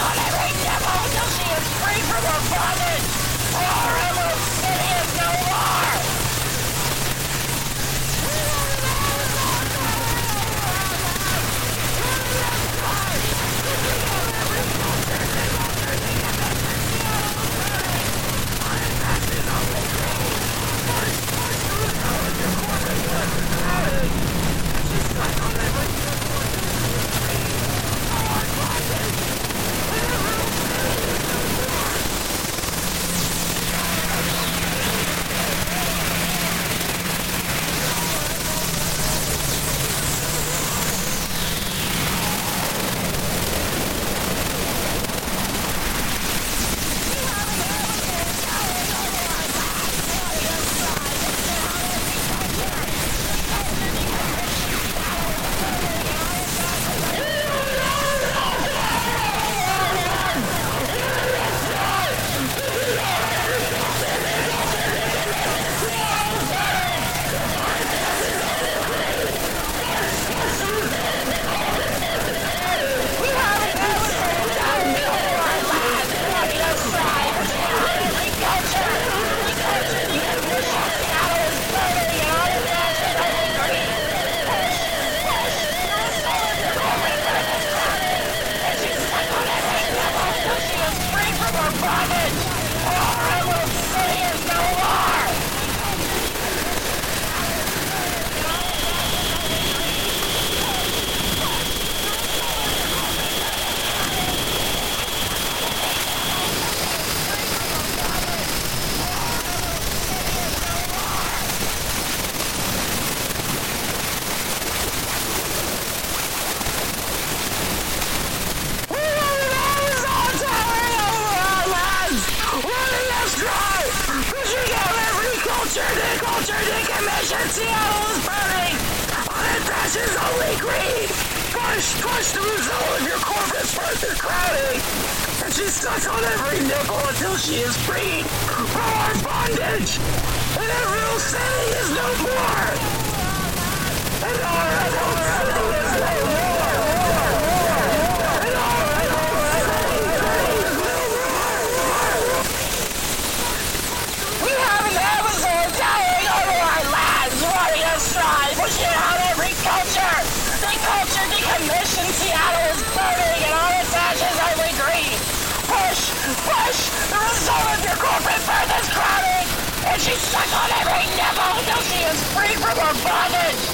On every devil until she is free from her bondage forever. Seattle is burning! On its ashes only green! Push, push the result of your corpus further crowding! And she's stuck on every nipple until she is freed from our bondage! And Emerald City is no more! And our Emerald City is no more! And our Emerald City is no more! We have an Amazon towering over our lands, running us dry, pushing out every culture. The culture decommissioned Seattle is burning and all its ashes only green. Push, push, the result of your corporate birth is crowding. She's stuck on every nipple until she is free from her bondage.